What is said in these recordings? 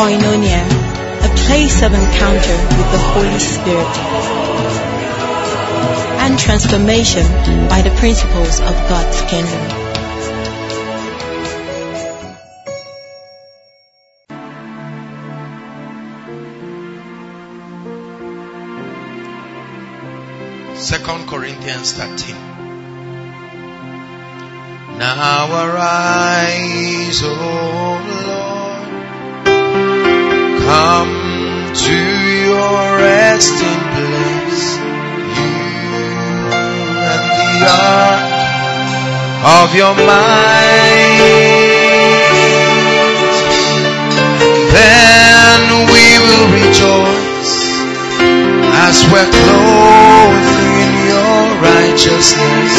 Koinonia, a place of encounter with the Holy Spirit and transformation by the principles of God's kingdom. Second Corinthians 13. Now arise, O Lord, come to your resting place, you and the ark of your might. Then we will rejoice as we're clothed in your righteousness.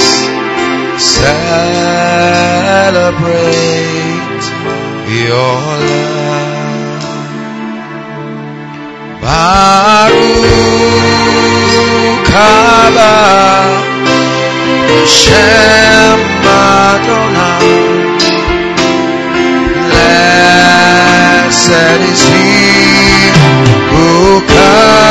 Celebrate your love. Baruch haba Hashem Adonai. Blessed is he who comes.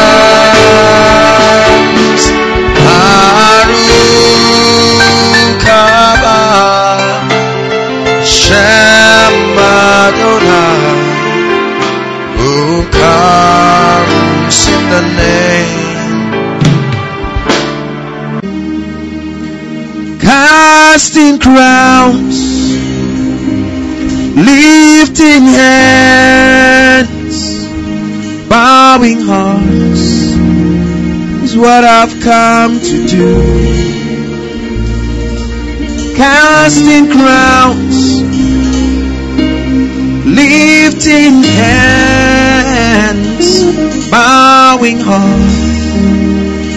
The name. casting crowns, lifting hands, bowing hearts is what I've come to do. Casting crowns, lifting hands, bowing hearts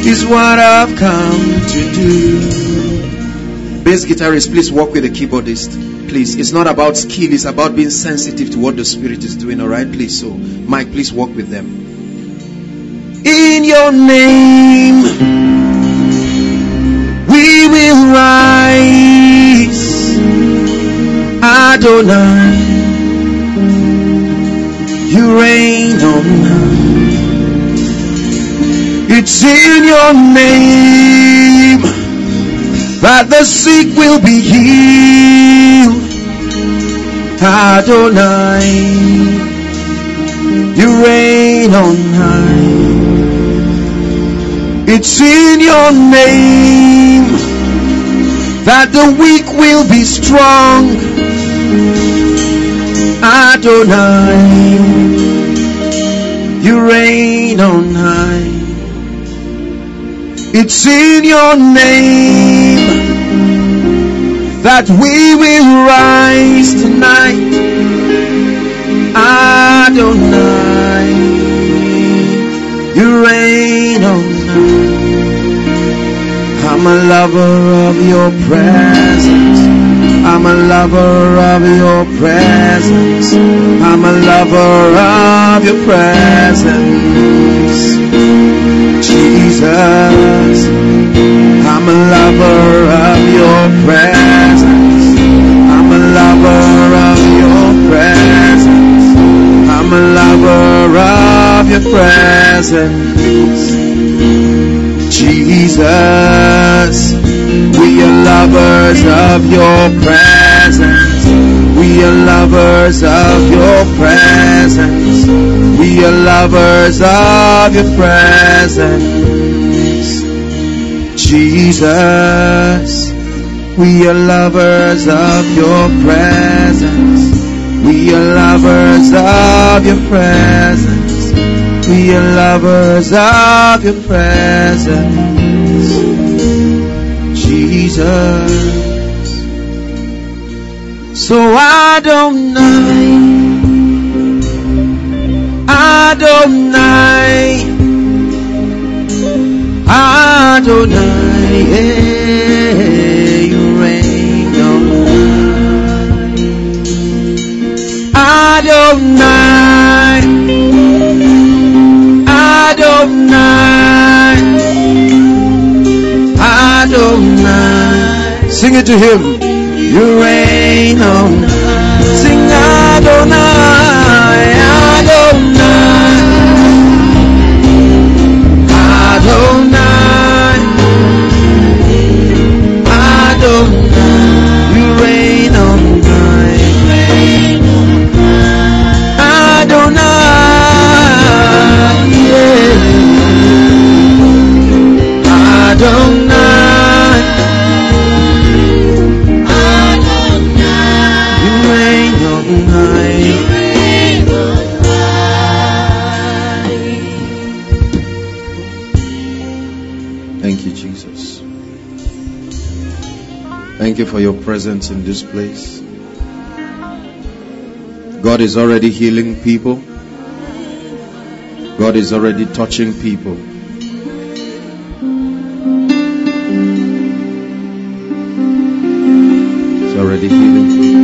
is what I've come to do. Bass guitarist, please work with the keyboardist. Please, it's not about skill, it's about being sensitive to what the Spirit is doing, alright? Please, so Mike, please work with them. In your name, we will rise, Adonai. You reign on high. It's in your name that the sick will be healed. Adonai, you reign on high. It's in your name that the weak will be strong. Adonai, you reign on high. It's in your name that we will rise tonight. Adonai, you reign on high. I'm a lover of your presence. I'm a lover of your presence. I'm a lover of your presence. Jesus, I'm a lover of your presence. I'm a lover of your presence. I'm a lover of your presence. Jesus, we are lovers of your presence. We are lovers of your presence. We are lovers of your presence. Jesus, we are lovers of your presence. We are lovers of your presence. We are lovers of your presence. Jesus. So I don't know. Adonai, Adonai, yeah, you reign on high. Adonai, Adonai. Sing it to him. You reign on presence in this place. God is already healing people. God is already touching people. He's already healing people.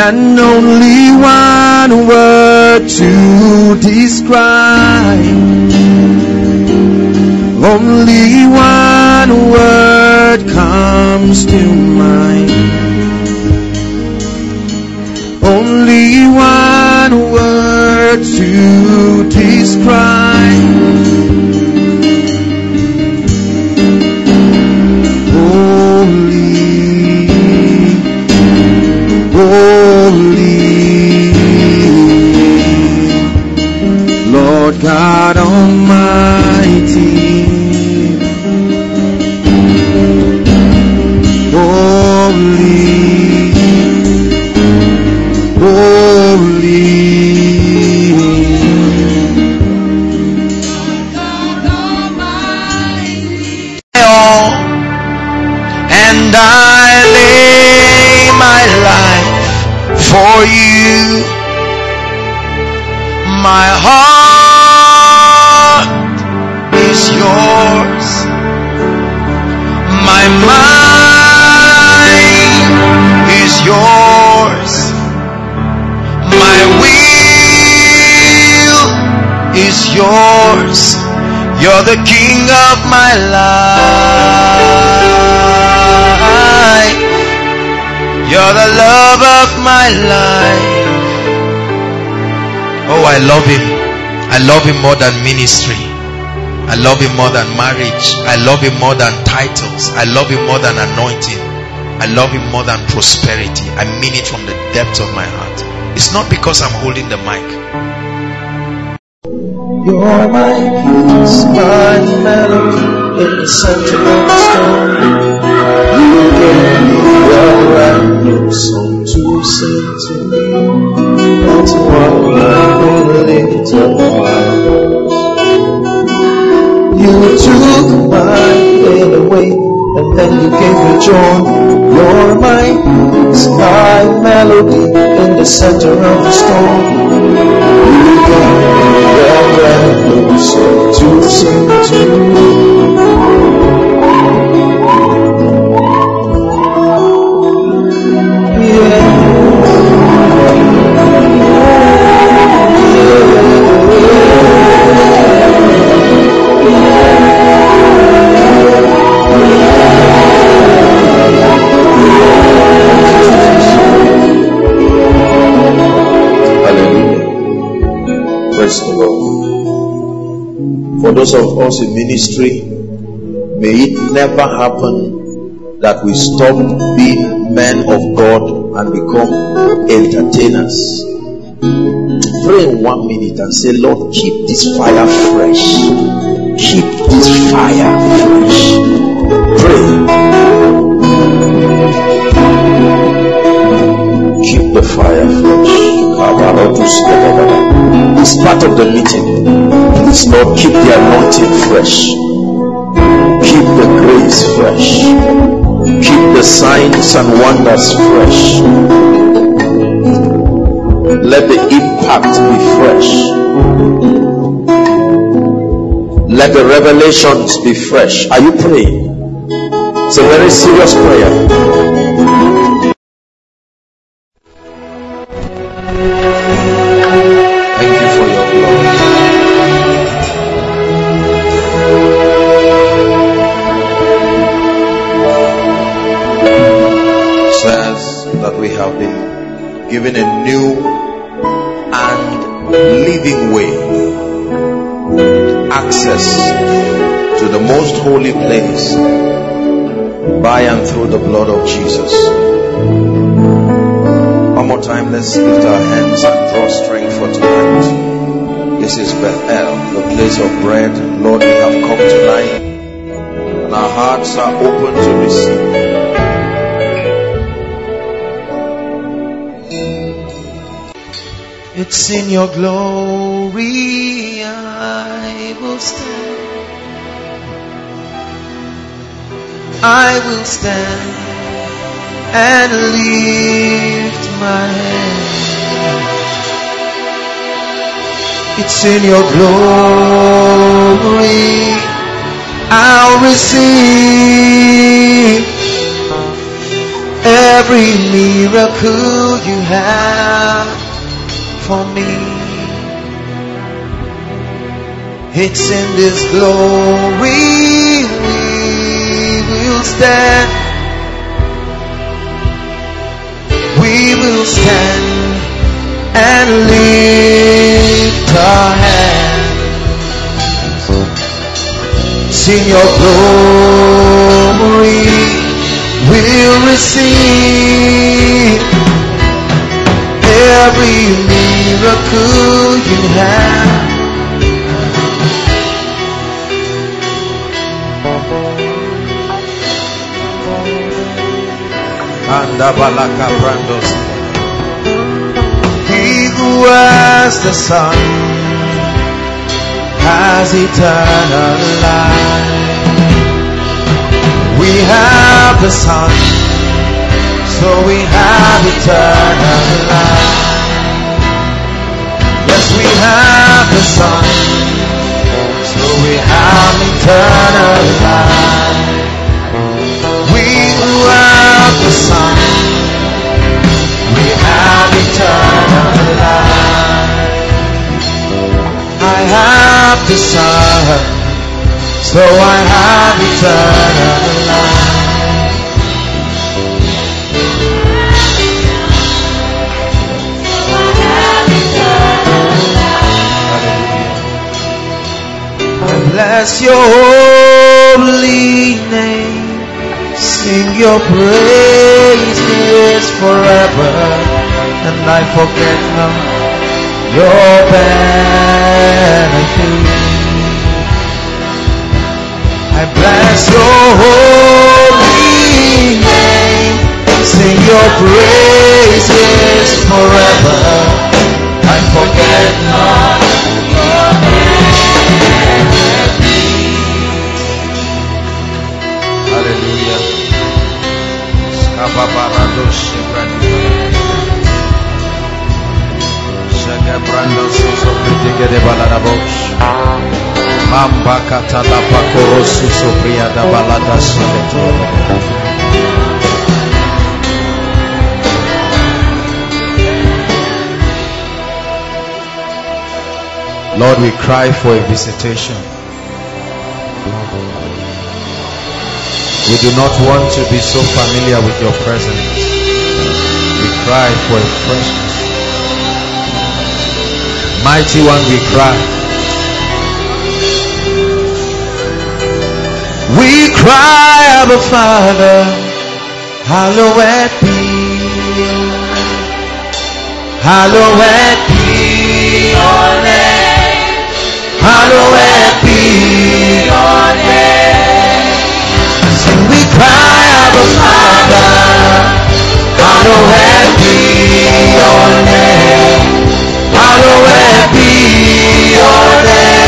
And only one word to describe. Only one word comes to mind. Only one word to describe. For you. My heart is yours. My mind is yours. My will is yours. You're the king of my life. You're the love of my life. Oh, I love him. I love him more than ministry. I love him more than marriage. I love him more than titles. I love him more than anointing. I love him more than prosperity. I mean it from the depths of my heart. It's not because I'm holding the mic. You're my peace, my melody in the center of the storm. You gave me a brand new song to sing to me. That's why I will lift up. You took my pain away and then you gave me joy. You're my my melody in the center of the storm. You gave me a brand new to sing to those of us in ministry, may it never happen that we stop being men of God and become entertainers. Pray in one minute and say, Lord, keep this fire fresh. Keep this fire fresh. Pray. Keep the fire fresh. It's part of the meeting. Please, Lord, keep the anointing fresh. Keep the grace fresh. Keep the signs and wonders fresh. Let the impact be fresh. Let the revelations be fresh. Are you praying? It's a very serious prayer. Blood of Jesus. One more time, let's lift our hands and draw strength for tonight. This is Bethel, the place of bread. Lord, we have come tonight and our hearts are open to receive. It's in your glory I will stand. I will stand and lift my hand. It's in your glory I'll receive every miracle you have for me. It's in this glory we will stand. We will stand and lift our hands. In your glory we'll receive every miracle you have. Anda balaka brandos. He who has the Son has eternal life. We have the Son, so we have eternal life. Yes, we have the Son, so we have eternal life. The Son, so I have eternal life. Bless your holy name. Sing your praises forever, and I forget not your benefit. Bless your holy name. Sing your praises forever. I forget not Hallelujah. Mamba sopria da balada. Lord, we cry for a visitation. We do not want to be so familiar with your presence. We cry for a freshness. Mighty one, we cry. We cry, Abba Father, hallowed be, hallowed be your name, hallowed be your name. Sing, we cry, Abba Father, hallowed be your name, hallowed be your name,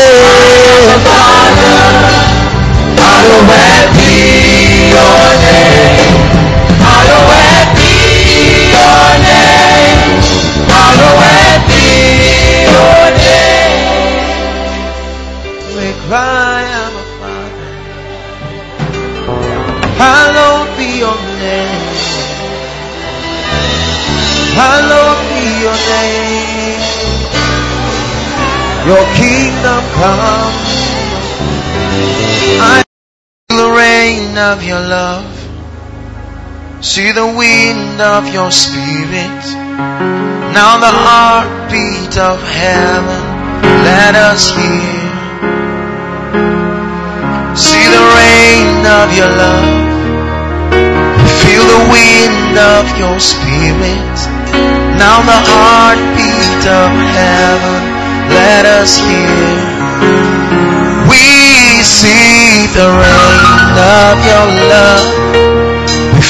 of your spirit. Now the heartbeat of heaven. Let us hear. See the rain of your love. Feel the wind of your spirit. Now the heartbeat of heaven. Let us hear. We see the rain of your love.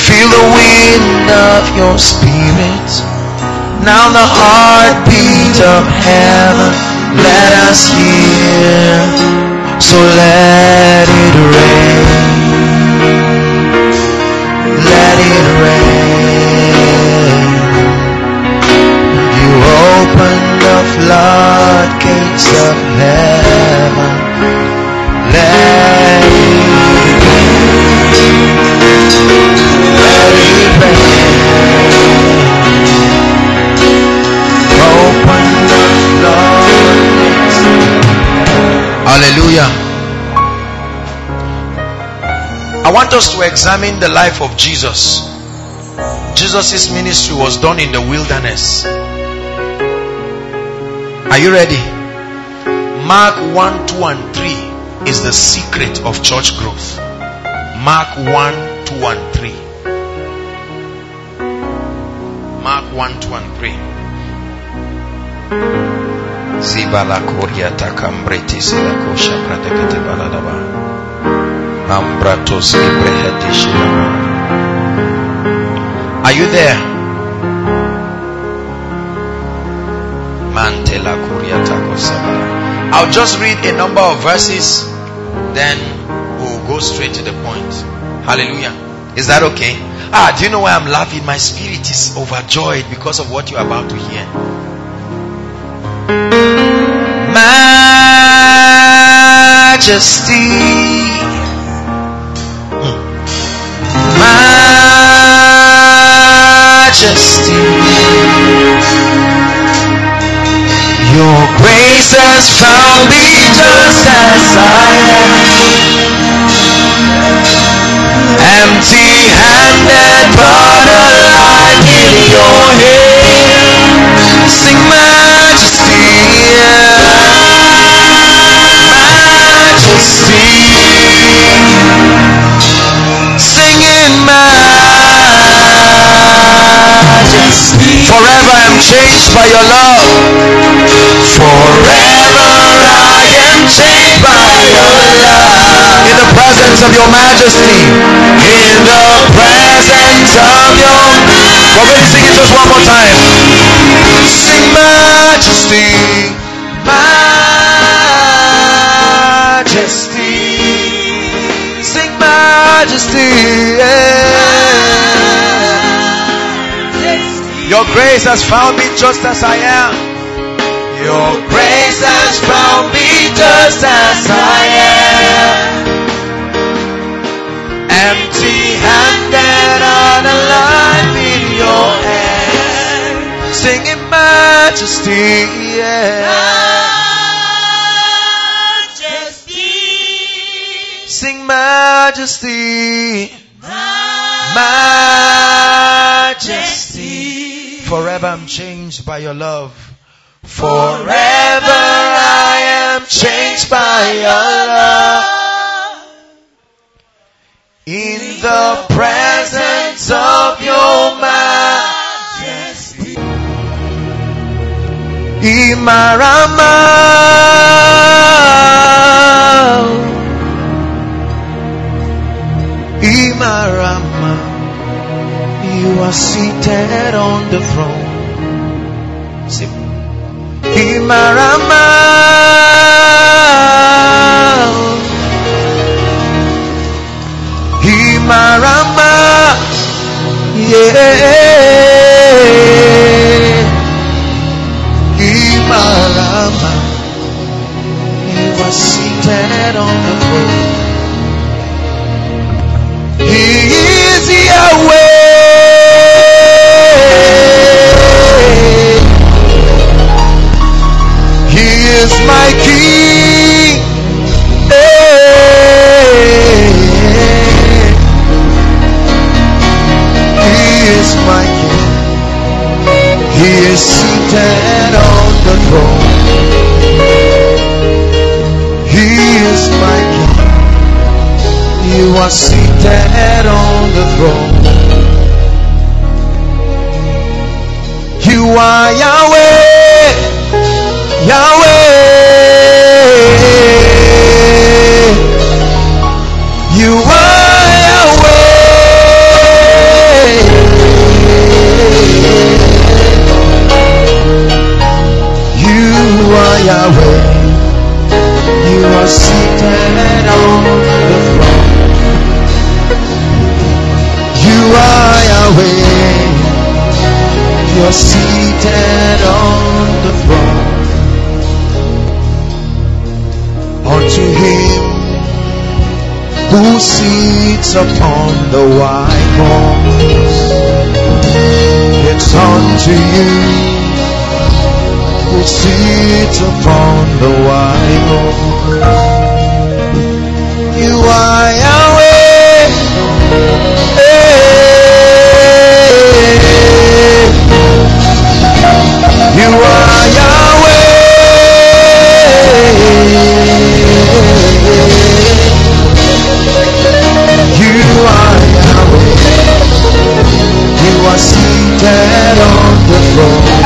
Feel the wind of your spirit. Now the heartbeat of heaven. Let us hear. So let it rain. Let it rain. You open the floodgates of heaven. Hallelujah. I want us to examine the life of Jesus. Jesus' ministry was done in the wilderness. Are you ready? Mark 1, 2, and 3 is the secret of church growth. Mark 1, 2, and 3. Mark 1, 2, and 3. Zibala koria takambreti sila kosha pratekete baladaba. Ambratos libreheti shilama. Are you there? Mantela koria takosaba. I'll just read a number of verses, then we'll go straight to the point. Hallelujah. Is that okay? Ah, do you know why I'm laughing? My spirit is overjoyed because of what you're about to hear. majesty. Majesty. Your grace has found me just as I am. Empty handed but alive in your hand. Sing majesty. Majesty. Singing majesty. Forever I'm changed by your love. Forever I am changed by your love. In the presence of your majesty. In the presence of your We're going to sing it just one more time. Sing majesty. Majesty. Sing majesty. Your grace has found me just as I am. Your grace has found me just as I am. Alive in your hand. Singing majesty. Yeah. Sing majesty. Majesty. Forever I'm changed by your love. Forever I am changed by your love. In the presence of your majesty. Imarama. Imarama. You are seated on the throne. Sing. Imarama. Yeah. Seated on the throne. Are seated on the throne. You are Yahweh, Seated on the throne. Unto him who sits upon the white horse. It's unto you who sits upon the white horse. Are. You are. You are seated on the throne.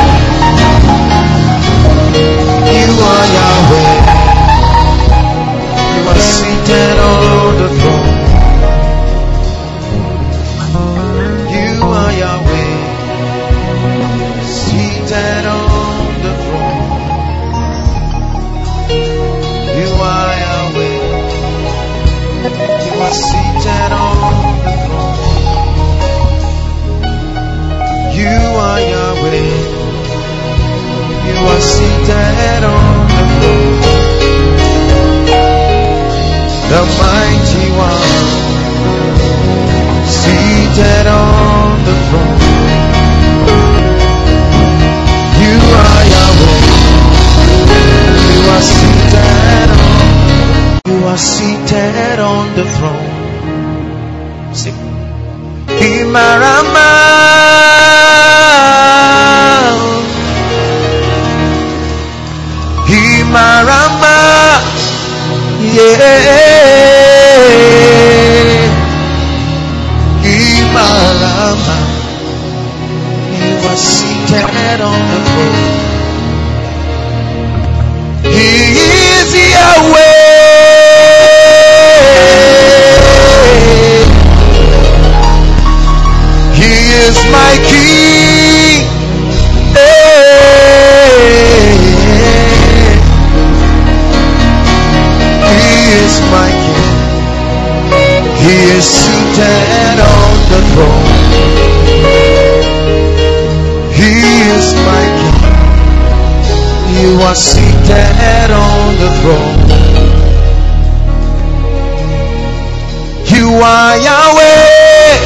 The throne. Sing. Imarama. Imarama. Are seated on the throne. You are Yahweh,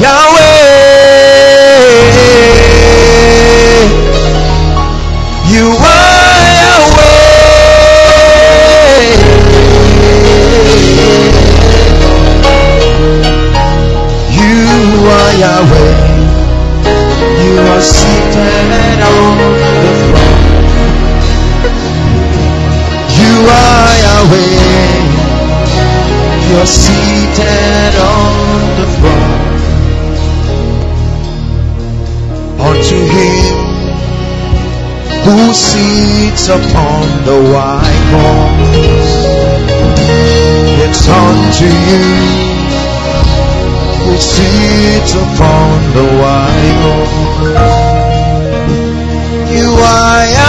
Yahweh. You are Yahweh. You are Yahweh. Are. You're seated on the throne. Unto him who sits upon the white horse. It's unto you who sits upon the white horse. You are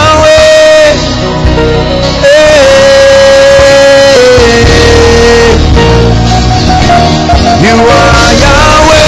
are Yahweh.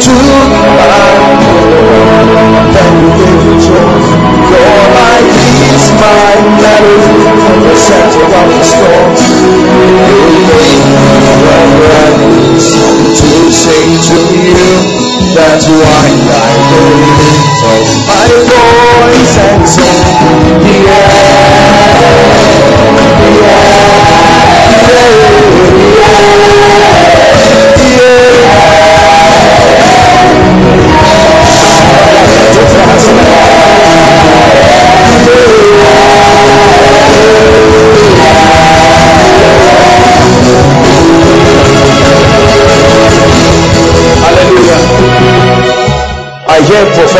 To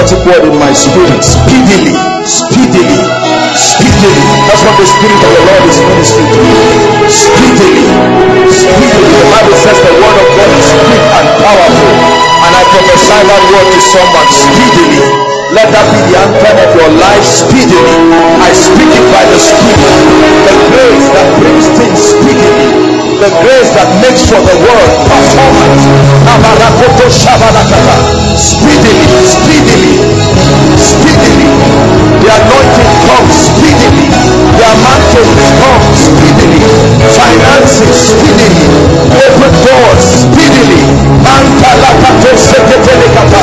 prophetic word in my spirit. Speedily, speedily, speedily. That's what the spirit of the Lord is ministering to me. Speedily, speedily. The Bible says the word of God is quick and powerful. And I prophesy that word to someone speedily. Let that be the anthem of your life speedily. I speak it by the Spirit. The grace that brings things speedily. The grace that makes for the world performance. Speedily, speedily, speedily. The anointing comes speedily. The mantle comes speedily. Finances speedily. Open doors speedily. Mantalakato seketelekata.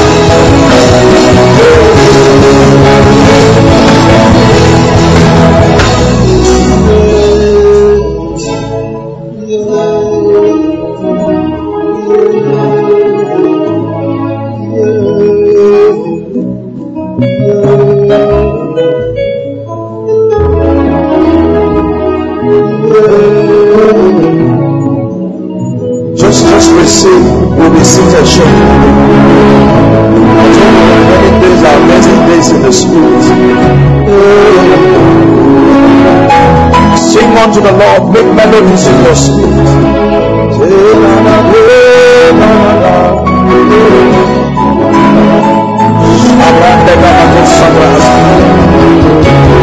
The spirit. Sing unto the Lord, make melodies in your spirit. Hallelujah.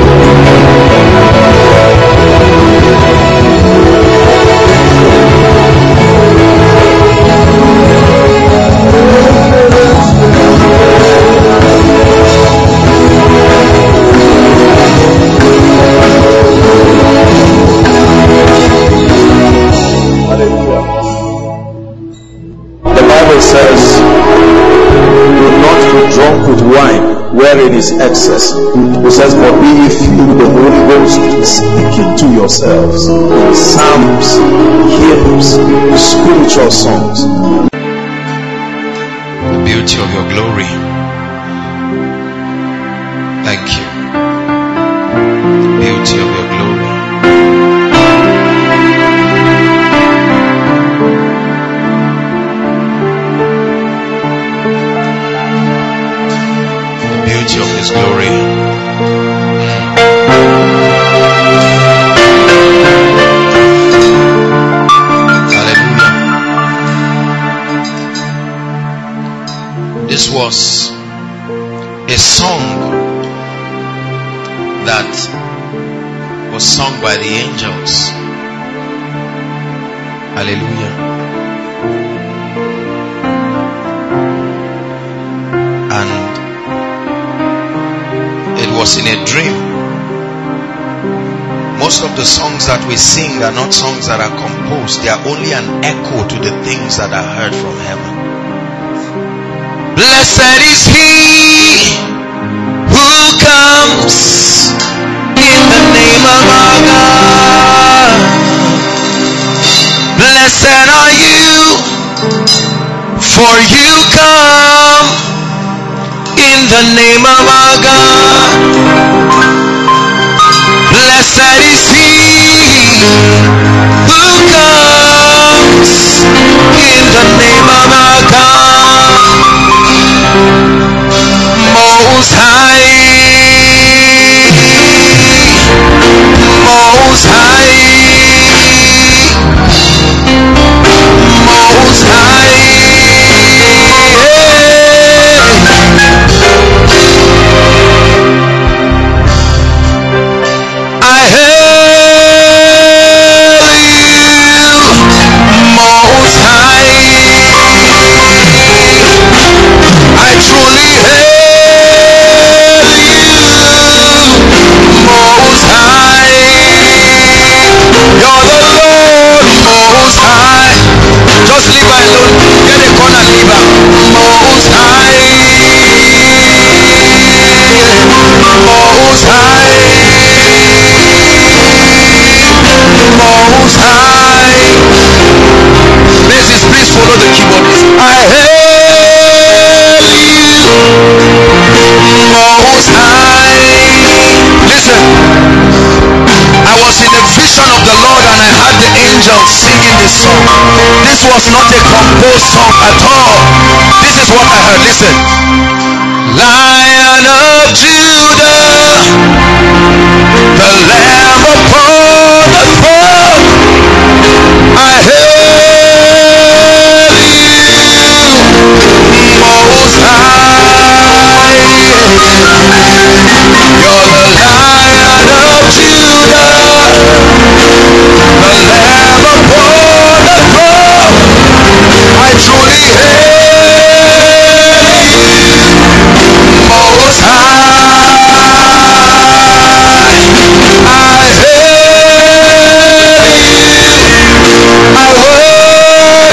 Spiritual sing are not songs that are composed, they are only an echo to the things that are heard from heaven. Blessed is he who comes in the name of our God. Blessed are you, for you come in the name of our God. Blessed is he who comes in the name of our God. Most high, angels singing this song. This was not a composed song at all. This is what I heard. Listen. Lion of Judah, the Lamb upon the throne. I hail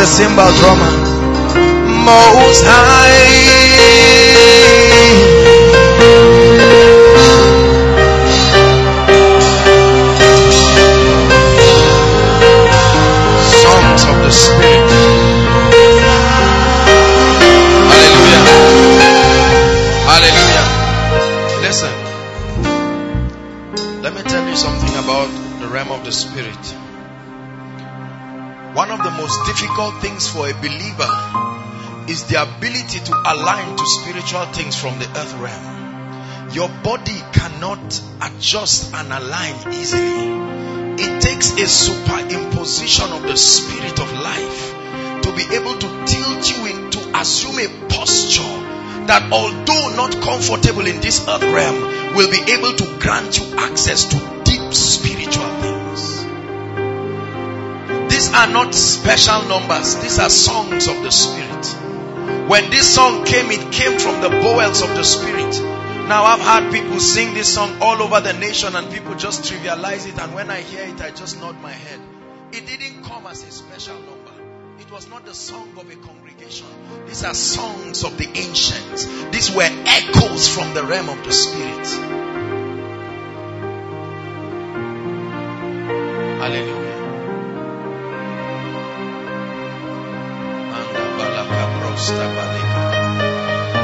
the cymbal drummer. Most High. Difficult things for a believer is the ability to align to spiritual things from the earth realm. Your body cannot adjust and align easily. It takes a superimposition of the spirit of life to be able to tilt you into assume a posture that although not comfortable in this earth realm will be able to grant you access to Are not special numbers, these are songs of the Spirit. When this song came, it came from the bowels of the Spirit. Now, I've had people sing this song all over the nation, and people just trivialize it. And when I hear it, I just nod my head. It didn't come as a special number, it was not the song of a congregation. These are songs of the ancients, these were echoes from the realm of the Spirit. Hallelujah.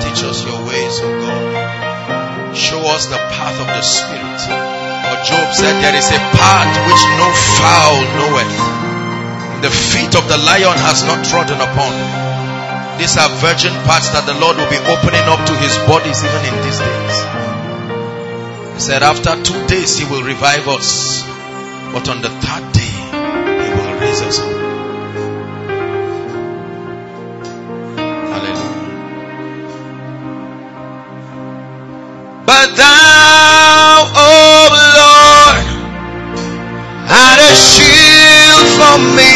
Teach us your ways, O God. Show us the path of the Spirit. For Job said, There is a path which no fowl knoweth. The feet of the lion has not trodden upon. These are virgin paths that the Lord will be opening up to his bodies even in these days. He said, After two days, he will revive us. But on the third day, he will raise us up. Me.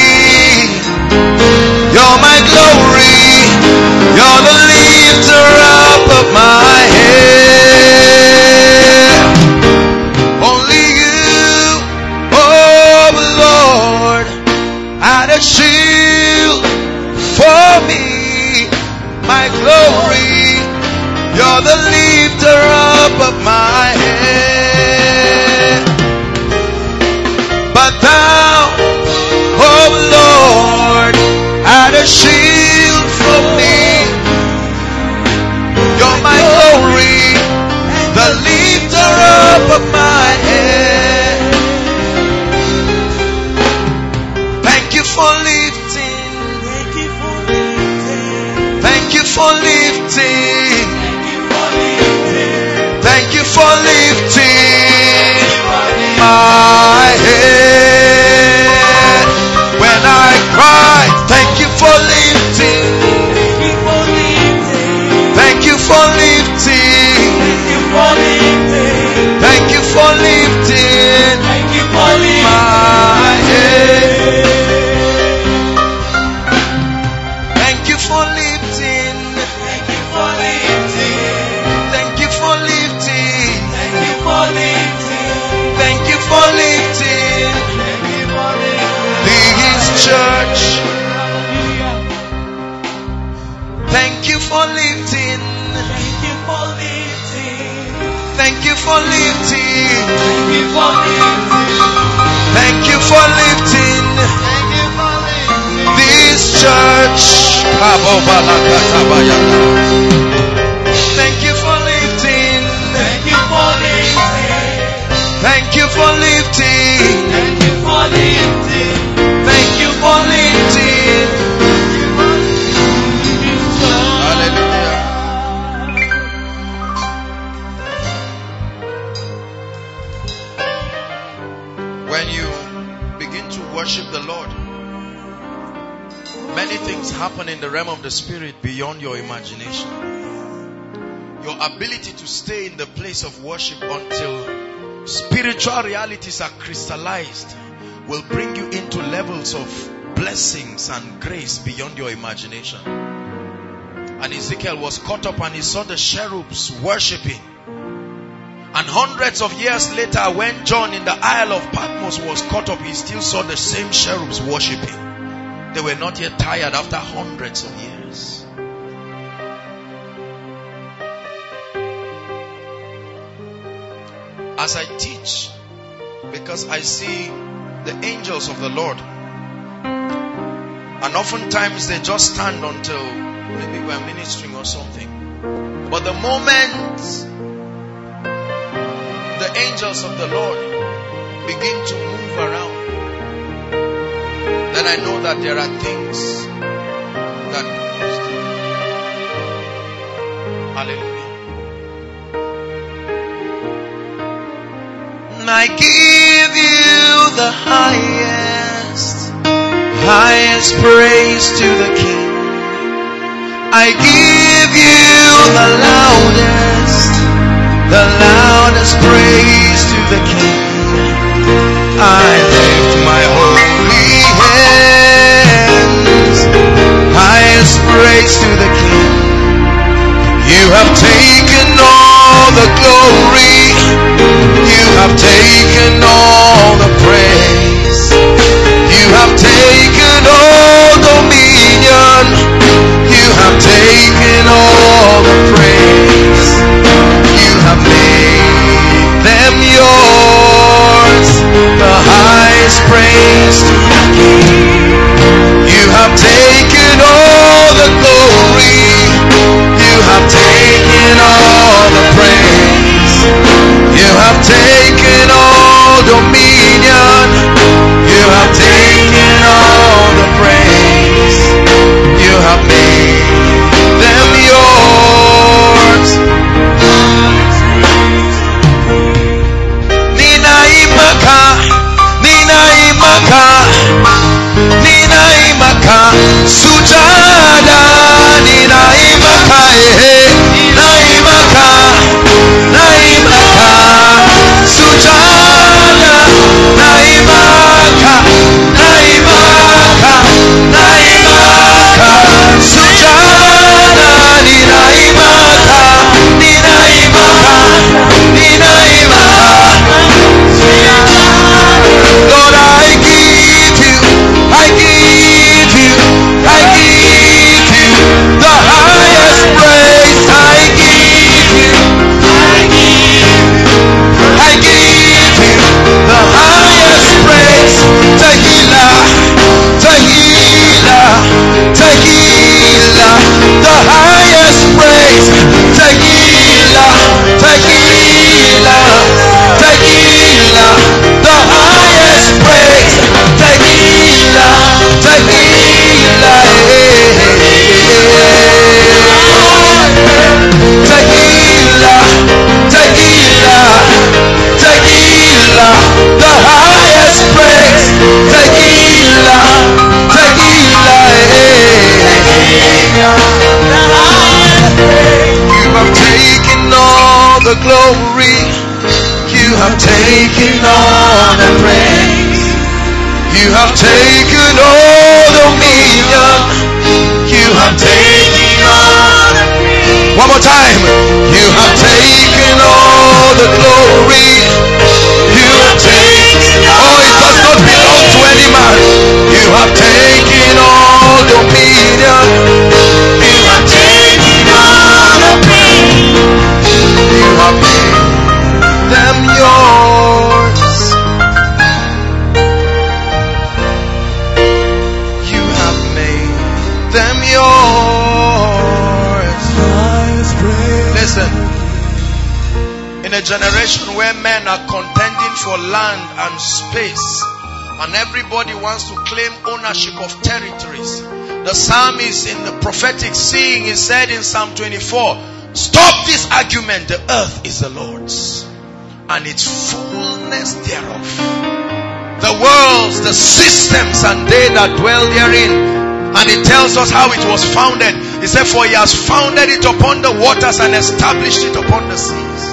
Are crystallized will bring you into levels of blessings and grace beyond your imagination. And Ezekiel was caught up and he saw the cherubs worshiping. And hundreds of years later, when John in the Isle of Patmos was caught up, he still saw the same cherubs worshiping. They were not yet tired after hundreds of years. As I teach, because I see the angels of the Lord, and oftentimes they just stand until maybe we're ministering or something. But the moment the angels of the Lord begin to move around, then I know that there are things that Hallelujah. I give you the highest, highest praise to the King. I give you the loudest, the loudest praise to the King. I lift my holy hands, highest praise to the King. You have taken all the glory. You have taken all the praise. You have taken all dominion. You have taken all the praise. You have made them yours. The highest praise to the King. You have taken all the glory. You have taken all sujada, Nina imaka, everybody wants to claim ownership of territories. The psalmist in the prophetic seeing he said in Psalm 24, stop this argument. The earth is the Lord's and its fullness thereof. The worlds, the systems and they that dwell therein. And it tells us how it was founded. He said, for he has founded it upon the waters and established it upon the seas.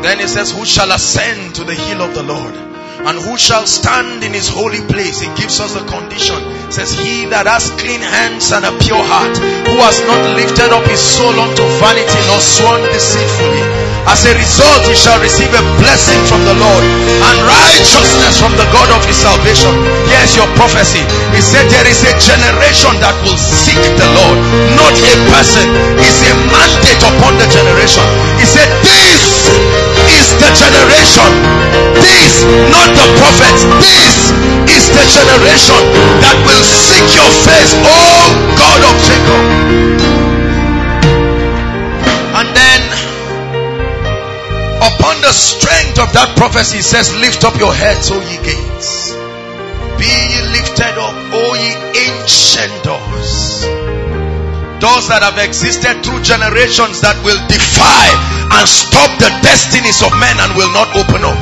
Then he says, who shall ascend to the hill of the Lord? And who shall stand in his holy place? He gives us the condition. Says, He that has clean hands and a pure heart, who has not lifted up his soul unto vanity nor sworn deceitfully. As a result, he shall receive a blessing from the Lord and righteousness from the God of his salvation. Here's your prophecy. He said, There is a generation that will seek the Lord, not a person. It's a mandate upon the generation. He said, This is the generation. This, not the prophets. This is the generation that will seek your face, oh God of Jacob. And then, upon the strength of that prophecy, says, Lift up your heads, O ye gates. Be ye lifted up, O ye ancient doors. Doors that have existed through generations that will defy and stop the destinies of men and will not open up.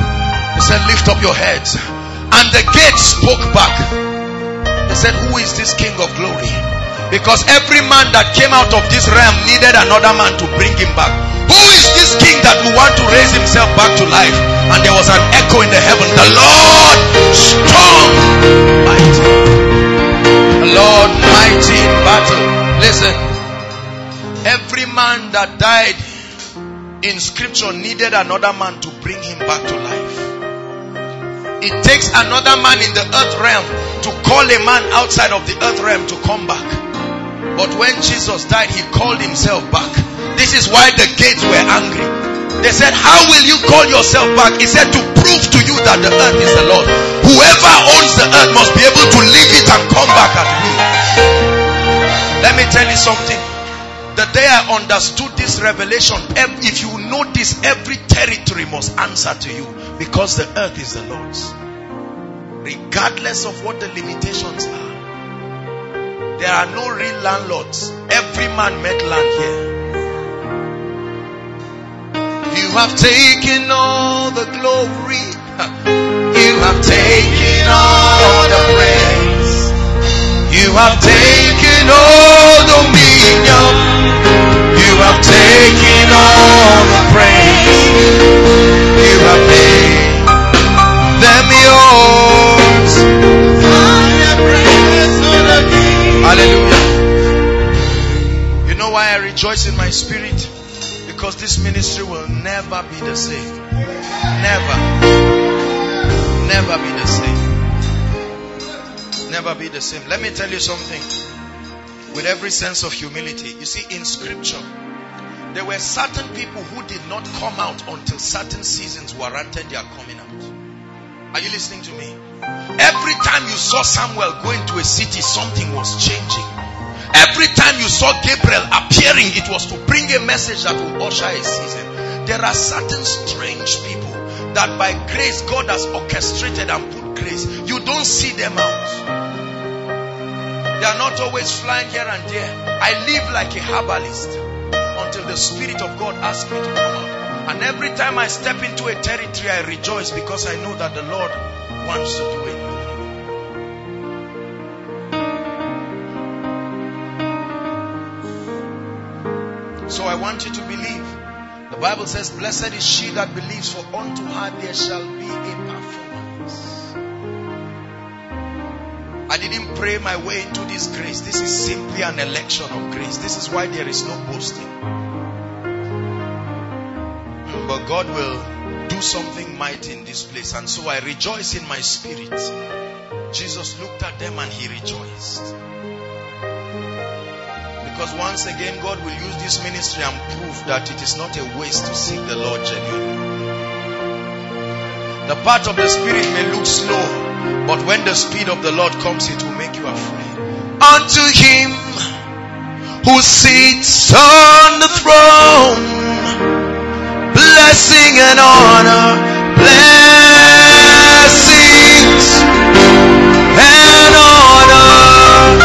He said, Lift up your heads. And the gate spoke back. Said, Who is this King of glory? Because every man that came out of this realm needed another man to bring him back. Who is this king that will want to raise himself back to life? And there was an echo in the heaven. The Lord strong, mighty. The Lord mighty in battle. Listen. Every man that died in scripture needed another man to bring him back to life. It takes another man in the earth realm to call a man outside of the earth realm to come back. But when Jesus died, he called himself back. This is why the gates were angry. They said, How will you call yourself back? He said, To prove to you that the earth is the Lord. Whoever owns the earth must be able to leave it and come back at will. Let me tell you something. The day I understood this revelation, if you know this, every territory must answer to you because the earth is the Lord's. Regardless of what the limitations are, there are no real landlords. Every man met land here. You have taken all the glory, you have taken all the praise, you have taken all dominion, you all the praise, you have made them yours. Hallelujah. You know why I rejoice in my spirit? Because this ministry will never be the same. Never. Never be the same. Never be the same. Let me tell you something. With every sense of humility. You see, in scripture, there were certain people who did not come out until certain seasons warranted their coming out. Are you listening to me? Every time you saw Samuel going to a city, something was changing. Every time you saw Gabriel appearing, it was to bring a message that will usher a season. There are certain strange people that by grace God has orchestrated and put grace. You don't see them out. They are not always flying here and there. I live like a herbalist until the Spirit of God asks me to come out. And every time I step into a territory, I rejoice because I know that the Lord wants to do it. So I want you to believe. The Bible says, Blessed is she that believes, for unto her there shall be a I didn't pray my way into this grace. This is simply an election of grace. This is why there is no boasting. But God will do something mighty in this place. And so I rejoice in my spirit. Jesus looked at them and he rejoiced. Because once again, God will use this ministry and prove that it is not a waste to seek the Lord genuinely. The path of the Spirit may look slow, but when the speed of the Lord comes, it will make you afraid. Unto Him who sits on the throne, blessing and honor, blessings and honor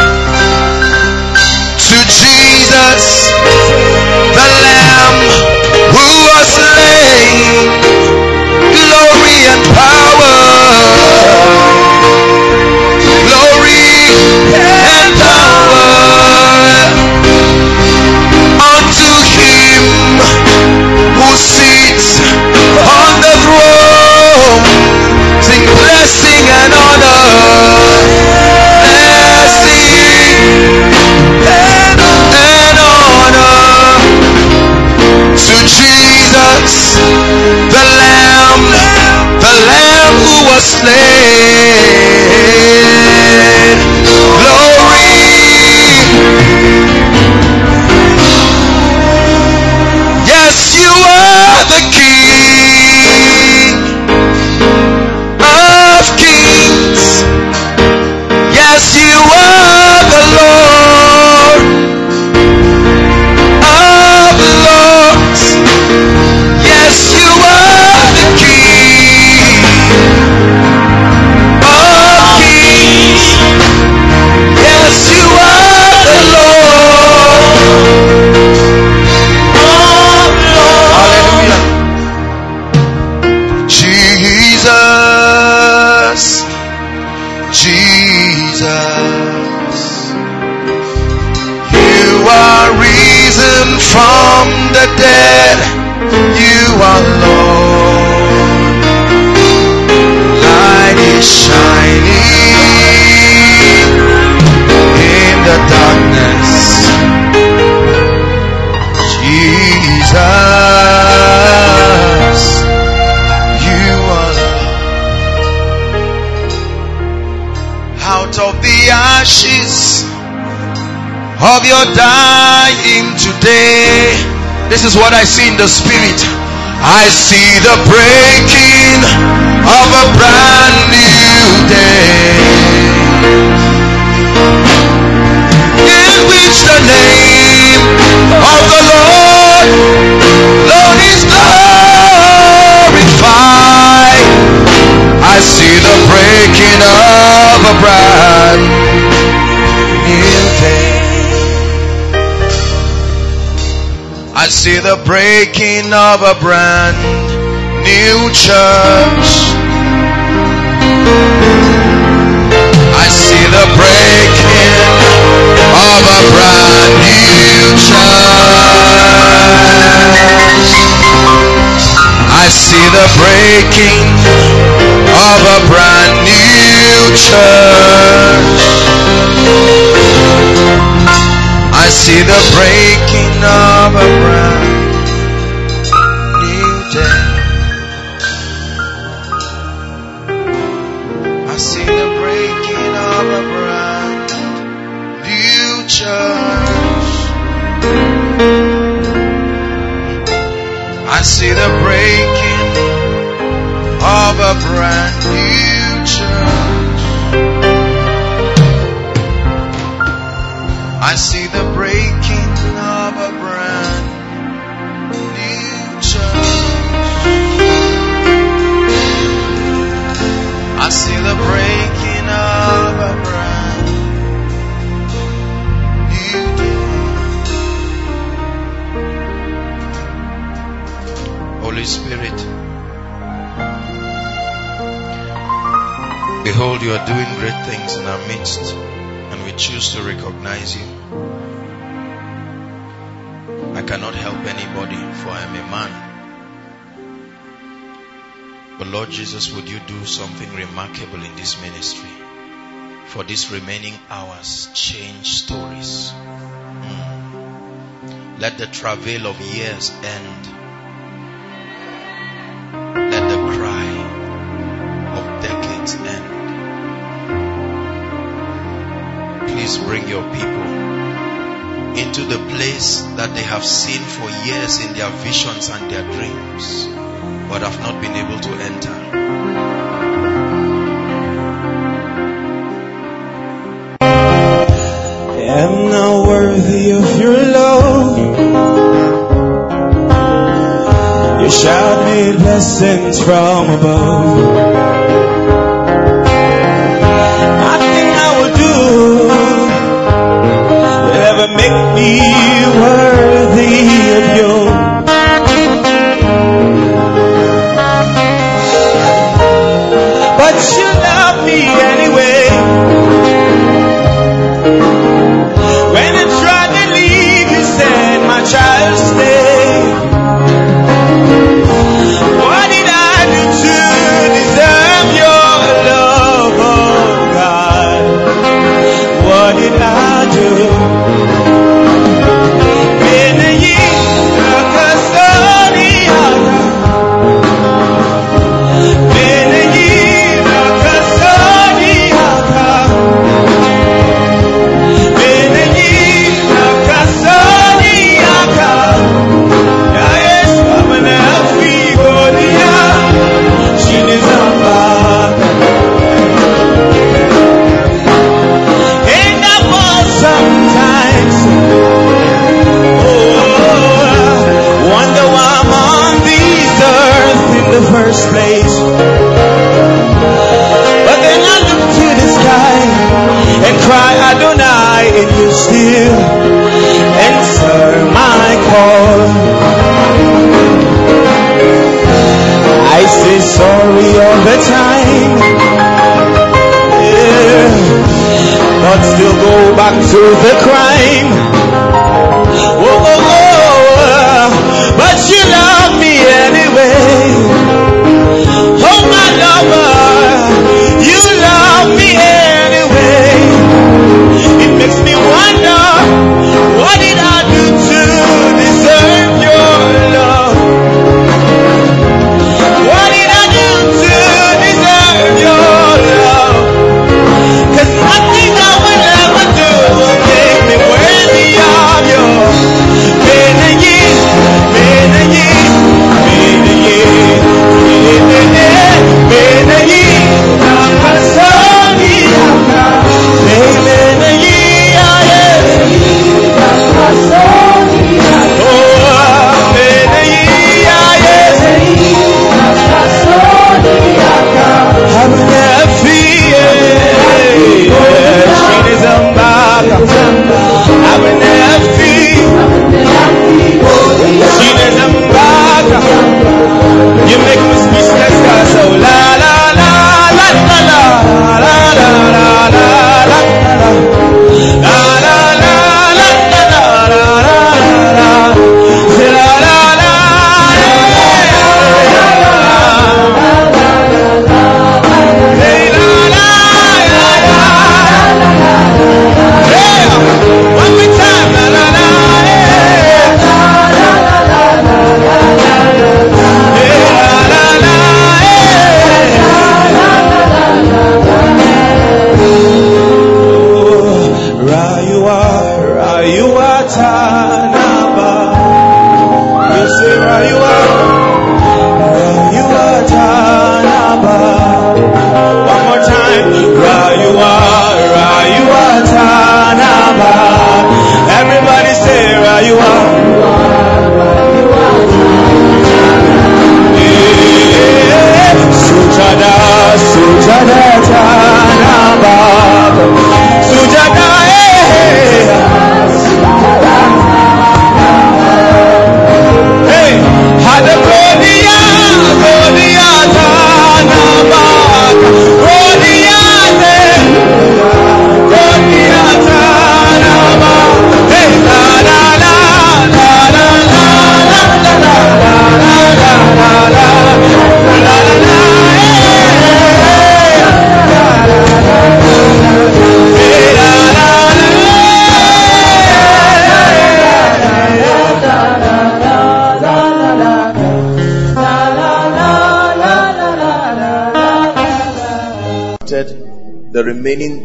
to Jesus, the Lamb sits on the throne. Sing blessing and honor, blessing and honor to Jesus, the Lamb, the Lamb who was slain. Glory in the spirit. I see the breaking of a brand new day in which the name of the Lord, Lord is glorified. I see the breaking of a brand see the breaking of a brand new church. I see the breaking of a brand new church. I see the breaking of a brand new church. See the breaking of a brand new day. I see the breaking of a brand new church. I see the breaking of a brand new I see the breaking of a brand new church. I see the breaking of a brand new day. Holy Spirit, behold, you are doing great things in our midst, and we choose to recognize you. I cannot help anybody, for I am a man. But Lord Jesus, would you do something remarkable in this ministry? For these remaining hours, change stories. Mm. Let the travail of years end. Let the cry of decades end. Please bring your people into the place that they have seen for years in their visions and their dreams, but have not been able to enter. I'm not worthy of your love. You shout me blessings from above. me. through the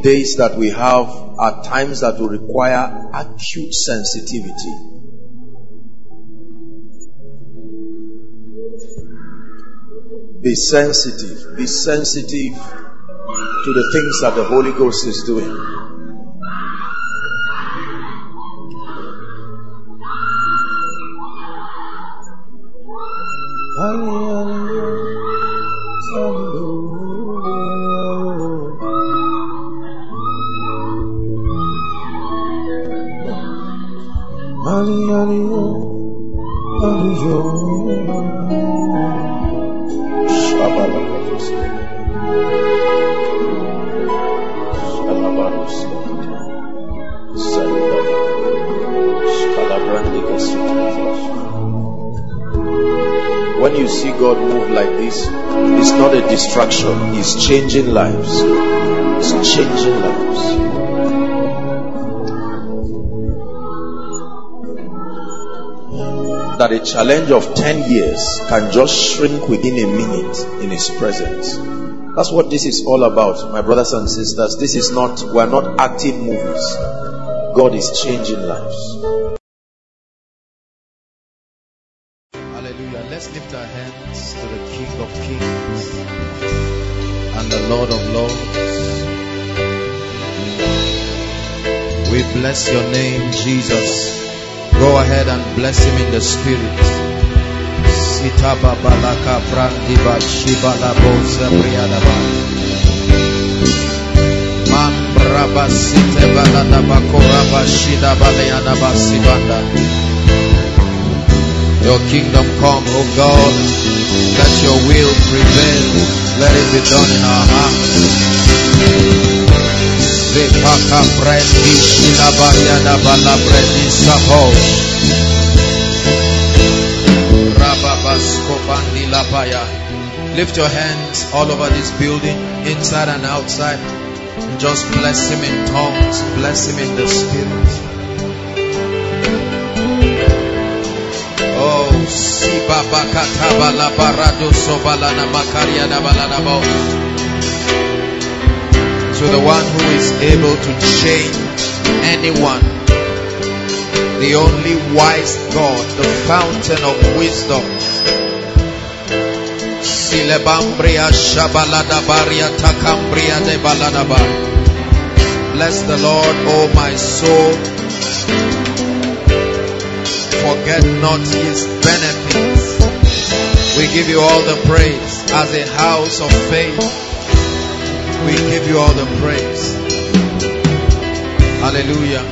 days that we have are times that will require acute sensitivity. Be sensitive, be sensitive to the things that the Holy Ghost is doing. Changing lives. It's changing lives. That a challenge of 10 years can just shrink within a minute in His presence. That's what this is all about, my brothers and sisters. This is not, we're not acting movies. God is changing lives. Your name, Jesus. Go ahead and bless him in the spirit. Sitaba balaka zebriadaba. Mambraba baladaba koraba shida sibanda. Your kingdom come, O God. Let your will prevail. Let it be done in our hearts. Labaya. Lift your hands all over this building, inside and outside. And just bless him in tongues. Bless him in the spirit. Oh, Barado Sobalana Makaria. To the one who is able to change anyone. The only wise God, the fountain of wisdom. Silebambria Takambria. Bless the Lord, O my soul forget not his benefits. We give you all the praise as a house of faith. We give you all the praise. Hallelujah.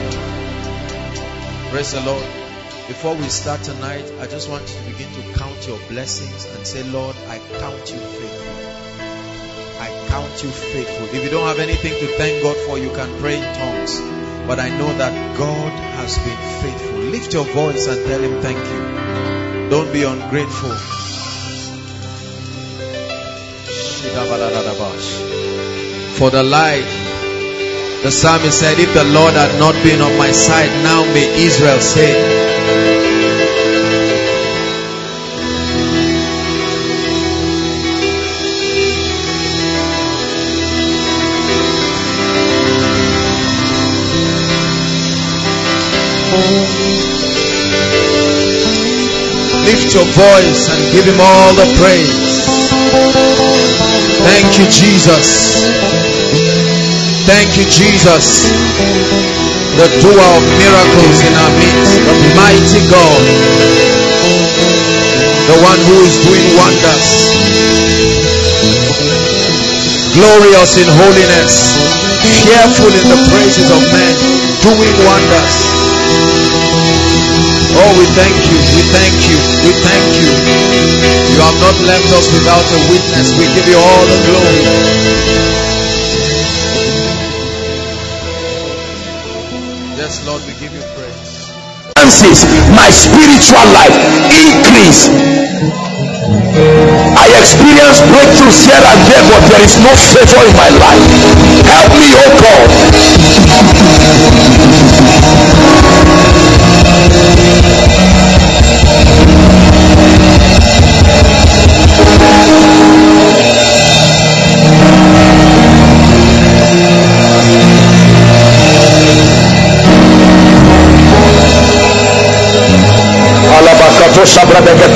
Praise the Lord. Before we start tonight, I just want you to begin to count your blessings and say, Lord, I count you faithful. I count you faithful. If you don't have anything to thank God for, you can pray in tongues. But I know that God has been faithful. Lift your voice and tell Him thank you. Don't be ungrateful. For the light, the psalmist said, If the Lord had not been on my side, now may Israel say, Lift your voice and give him all the praise. Thank you, Jesus. Thank you, Jesus. The doer of miracles in our midst, the mighty God, the one who is doing wonders, glorious in holiness, fearful in the praises of men, doing wonders. Oh, we thank you, we thank you, we thank you. You have not left us without a witness. We give you all the glory. Yes, Lord, we give you praise. my spiritual life increase. I experience breakthroughs here and there, but there is no favor in my life. Help me, oh God.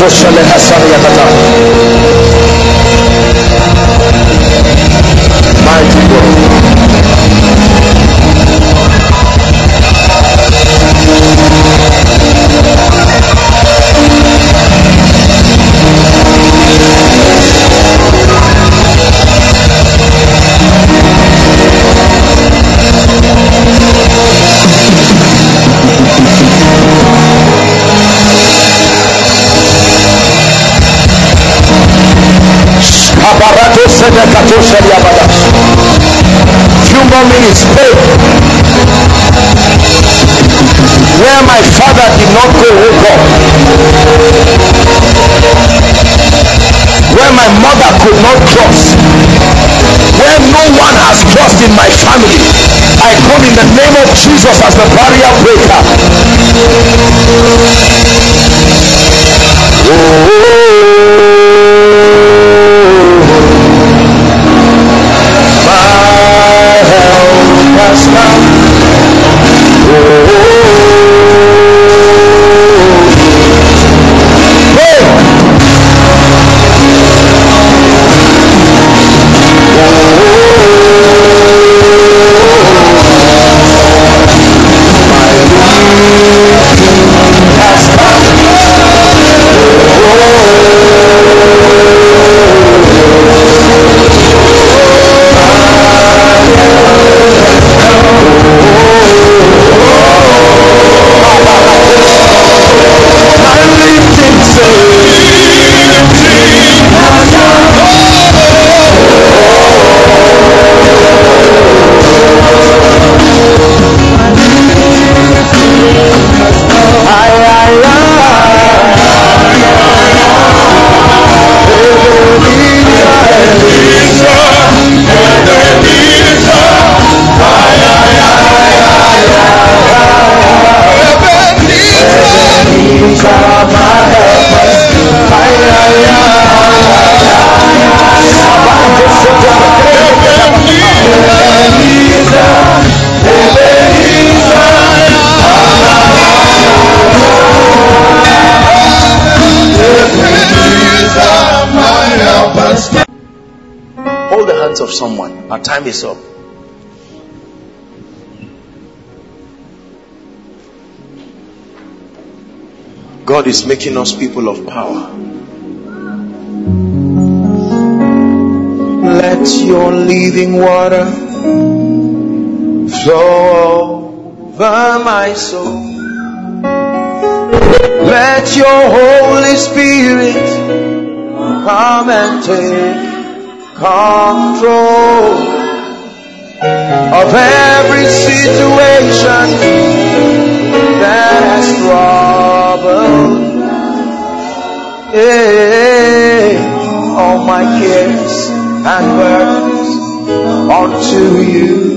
Shabradegato Few more minutes. Pray. Where my father did not go, oh God. Where my mother could not cross. Where no one has crossed in my family. I come in the name of Jesus as the barrier breaker. Oh. My help has come. Hey! Of someone. Our time is up. God is making us people of power. Let your living water flow over my soul. Let your Holy Spirit come and take control of every situation that has troubled hey, all my cares and burdens unto you.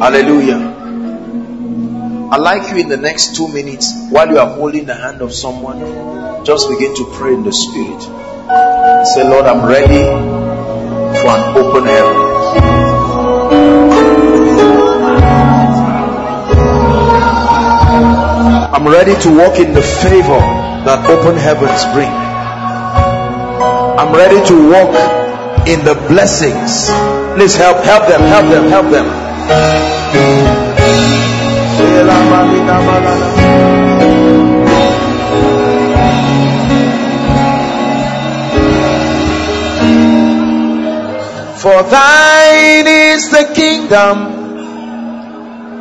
Hallelujah. I'd like you in the next two minutes, while you are holding the hand of someone, just begin to pray in the spirit. Say, Lord, I'm ready for an open heaven. I'm ready to walk in the favor that open heavens bring. I'm ready to walk in the blessings. Please help, help them, help them, help them. For thine is the kingdom,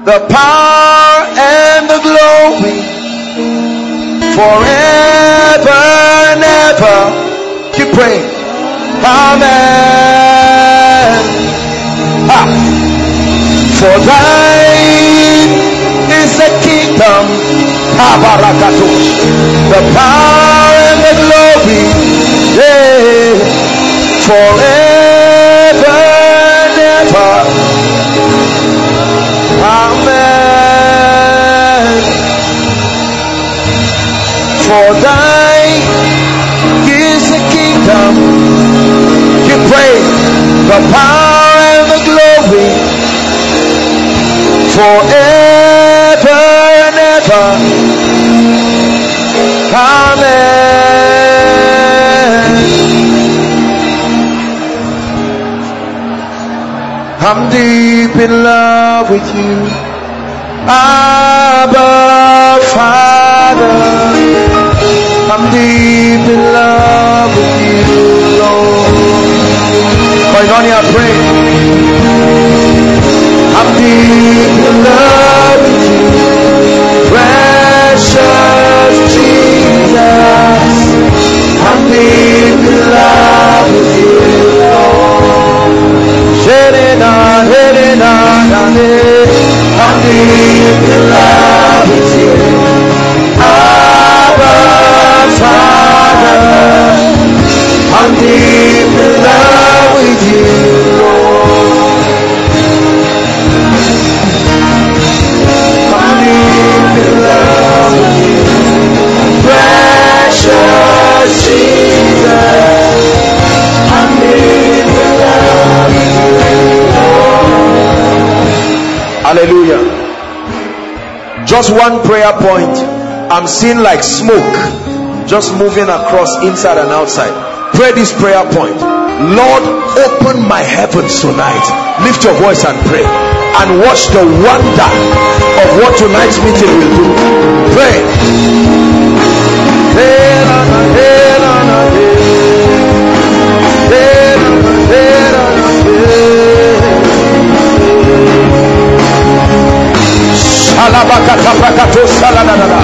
the power and the glory forever and ever. Keep praying. Amen. Ha. For thine the kingdom, the power and the glory, yeah, forever and ever. Amen. For thine is the kingdom, you pray, the power and the glory forever and ever. Amen. I'm deep in love with you, Abba Father. I'm deep in love with you, Lord. Koinonia, pray. I'm deep in love precious Jesus, I'm deep in love with you, Lord. I'm deep in love with you. Abba, Father, I'm deep in love with you. Hallelujah. Just one prayer point. I'm seeing like smoke just moving across inside and outside. Pray this prayer point. Lord, open my heavens tonight. Lift your voice and pray. And watch the wonder of what tonight's meeting will do. Pray. Alabakata prakato salanadada.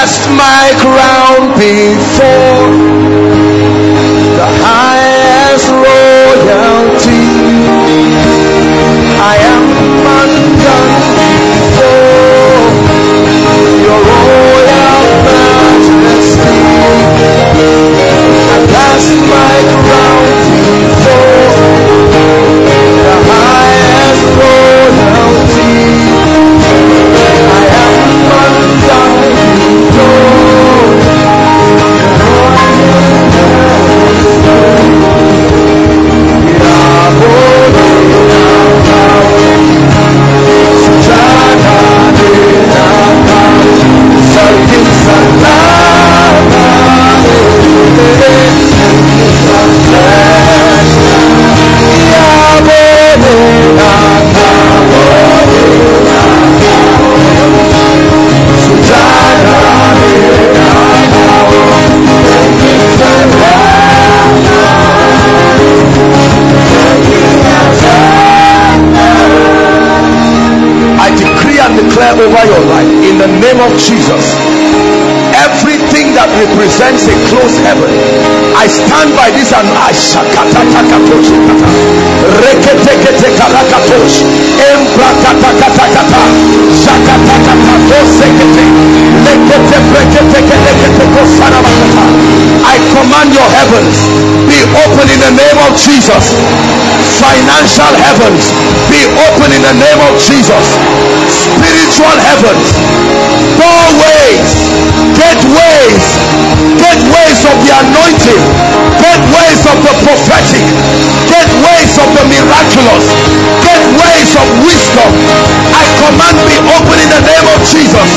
Cast my crown before the highest royalty. I am undone before your royal majesty. I cast my over your life in the name of Jesus. Everything that represents a closed heaven, I stand by this and I. I command your heavens be open in the name of Jesus financial heavens be open in the name of Jesus. Spiritual heavens doorways gateways gateways of the anointing gateways of the prophetic gateways of the miraculous gateways of wisdom. I command be open in the name of Jesus.